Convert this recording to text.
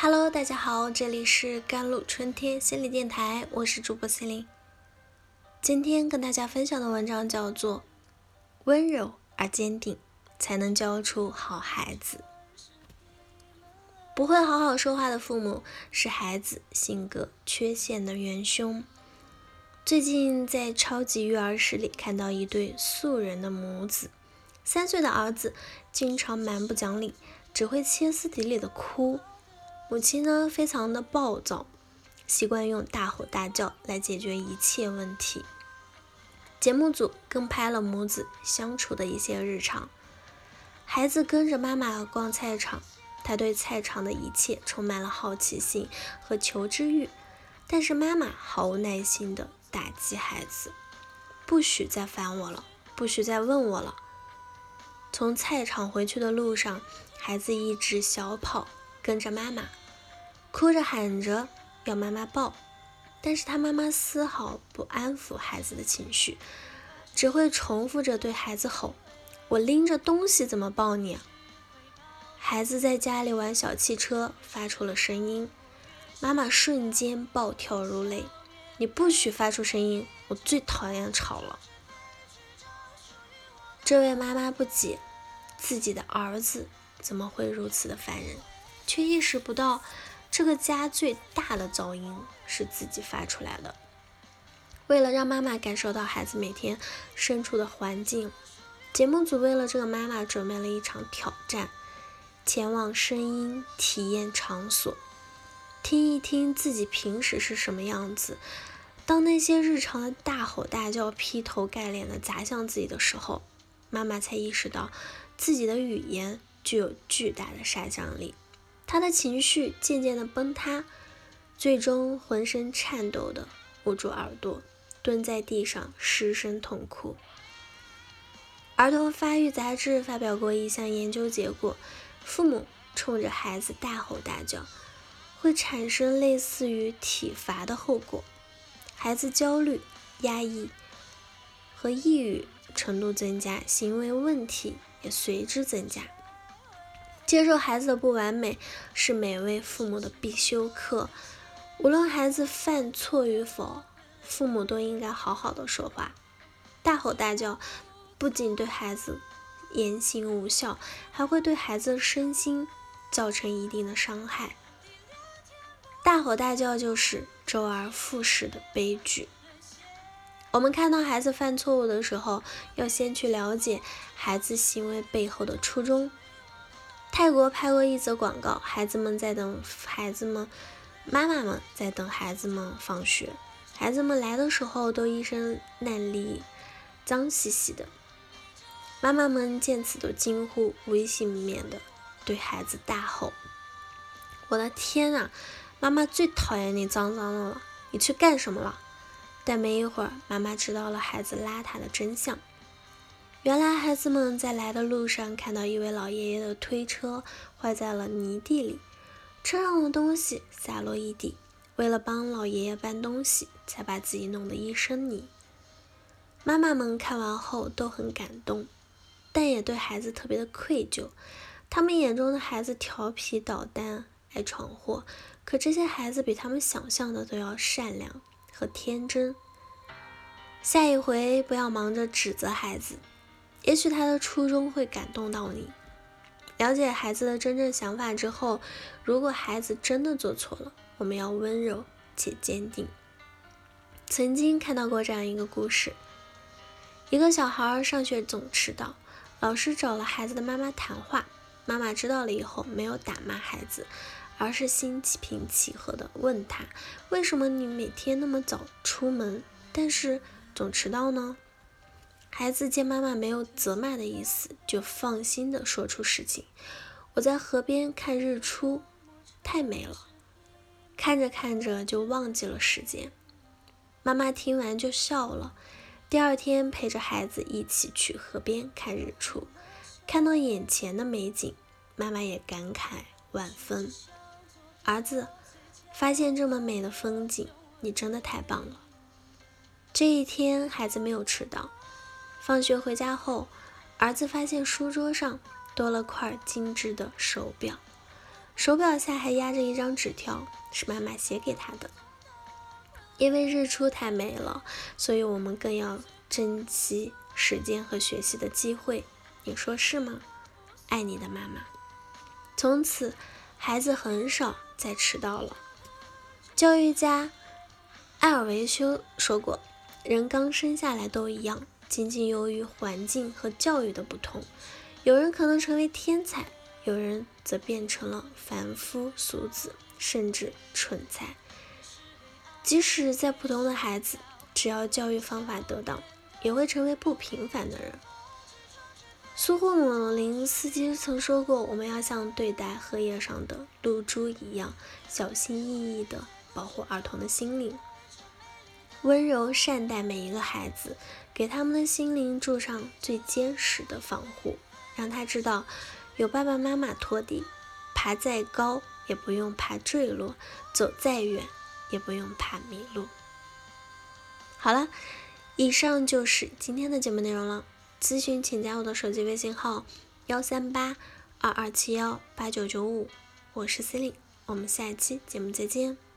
Hello，大家好，这里是甘露春天心理电台，我是主播心灵。今天跟大家分享的文章叫做《温柔而坚定，才能教出好孩子》。不会好好说话的父母，是孩子性格缺陷的元凶。最近在超级育儿室里看到一对素人的母子，三岁的儿子经常蛮不讲理，只会歇斯底里的哭。母亲呢，非常的暴躁，习惯用大吼大叫来解决一切问题。节目组更拍了母子相处的一些日常。孩子跟着妈妈逛菜场，他对菜场的一切充满了好奇心和求知欲，但是妈妈毫无耐心的打击孩子：“不许再烦我了，不许再问我了。”从菜场回去的路上，孩子一直小跑。跟着妈妈，哭着喊着要妈妈抱，但是他妈妈丝毫不安抚孩子的情绪，只会重复着对孩子吼：“我拎着东西怎么抱你？”孩子在家里玩小汽车，发出了声音，妈妈瞬间暴跳如雷：“你不许发出声音，我最讨厌吵了。”这位妈妈不解，自己的儿子怎么会如此的烦人？却意识不到，这个家最大的噪音是自己发出来的。为了让妈妈感受到孩子每天身处的环境，节目组为了这个妈妈准备了一场挑战：前往声音体验场所，听一听自己平时是什么样子。当那些日常的大吼大叫、劈头盖脸的砸向自己的时候，妈妈才意识到自己的语言具有巨大的杀伤力。他的情绪渐渐的崩塌，最终浑身颤抖的捂住耳朵，蹲在地上失声痛哭。儿童发育杂志发表过一项研究结果：父母冲着孩子大吼大叫，会产生类似于体罚的后果，孩子焦虑、压抑和抑郁程度增加，行为问题也随之增加。接受孩子的不完美是每位父母的必修课。无论孩子犯错与否，父母都应该好好的说话。大吼大叫不仅对孩子言行无效，还会对孩子的身心造成一定的伤害。大吼大叫就是周而复始的悲剧。我们看到孩子犯错误的时候，要先去了解孩子行为背后的初衷。泰国拍过一则广告，孩子们在等孩子们，妈妈们在等孩子们放学。孩子们来的时候都衣衫褴褛、脏兮兮的，妈妈们见此都惊呼，危信面的对孩子大吼：“我的天啊，妈妈最讨厌你脏脏的了，你去干什么了？”但没一会儿，妈妈知道了孩子邋遢的真相。原来孩子们在来的路上看到一位老爷爷的推车坏在了泥地里，车上的东西洒落一地。为了帮老爷爷搬东西，才把自己弄得一身泥。妈妈们看完后都很感动，但也对孩子特别的愧疚。他们眼中的孩子调皮捣蛋，爱闯祸，可这些孩子比他们想象的都要善良和天真。下一回不要忙着指责孩子。也许他的初衷会感动到你。了解孩子的真正想法之后，如果孩子真的做错了，我们要温柔且坚定。曾经看到过这样一个故事：一个小孩上学总迟到，老师找了孩子的妈妈谈话，妈妈知道了以后没有打骂孩子，而是心平气和地问他：“为什么你每天那么早出门，但是总迟到呢？”孩子见妈妈没有责骂的意思，就放心的说出事情。我在河边看日出，太美了。看着看着就忘记了时间。妈妈听完就笑了。第二天陪着孩子一起去河边看日出，看到眼前的美景，妈妈也感慨万分。儿子，发现这么美的风景，你真的太棒了。这一天，孩子没有迟到。放学回家后，儿子发现书桌上多了块精致的手表，手表下还压着一张纸条，是妈妈写给他的。因为日出太美了，所以我们更要珍惜时间和学习的机会。你说是吗？爱你的妈妈。从此，孩子很少再迟到了。教育家艾尔维修说过：“人刚生下来都一样，仅仅由于环境和教育的不同，有人可能成为天才，有人则变成了凡夫俗子，甚至蠢材。即使再普通的孩子，只要教育方法得当，也会成为不平凡的人。”苏霍姆林斯基曾说过：“我们要像对待荷叶上的露珠一样，小心翼翼地保护儿童的心灵，温柔善待每一个孩子，给他们的心灵筑上最坚实的防护，让他知道有爸爸妈妈托底，爬再高也不用怕坠落，走再远也不用怕迷路。”好了，以上就是今天的节目内容了。咨询请加我的手机微信号：幺三八二二七幺八九九五，我是 C 琳，我们下一期节目再见。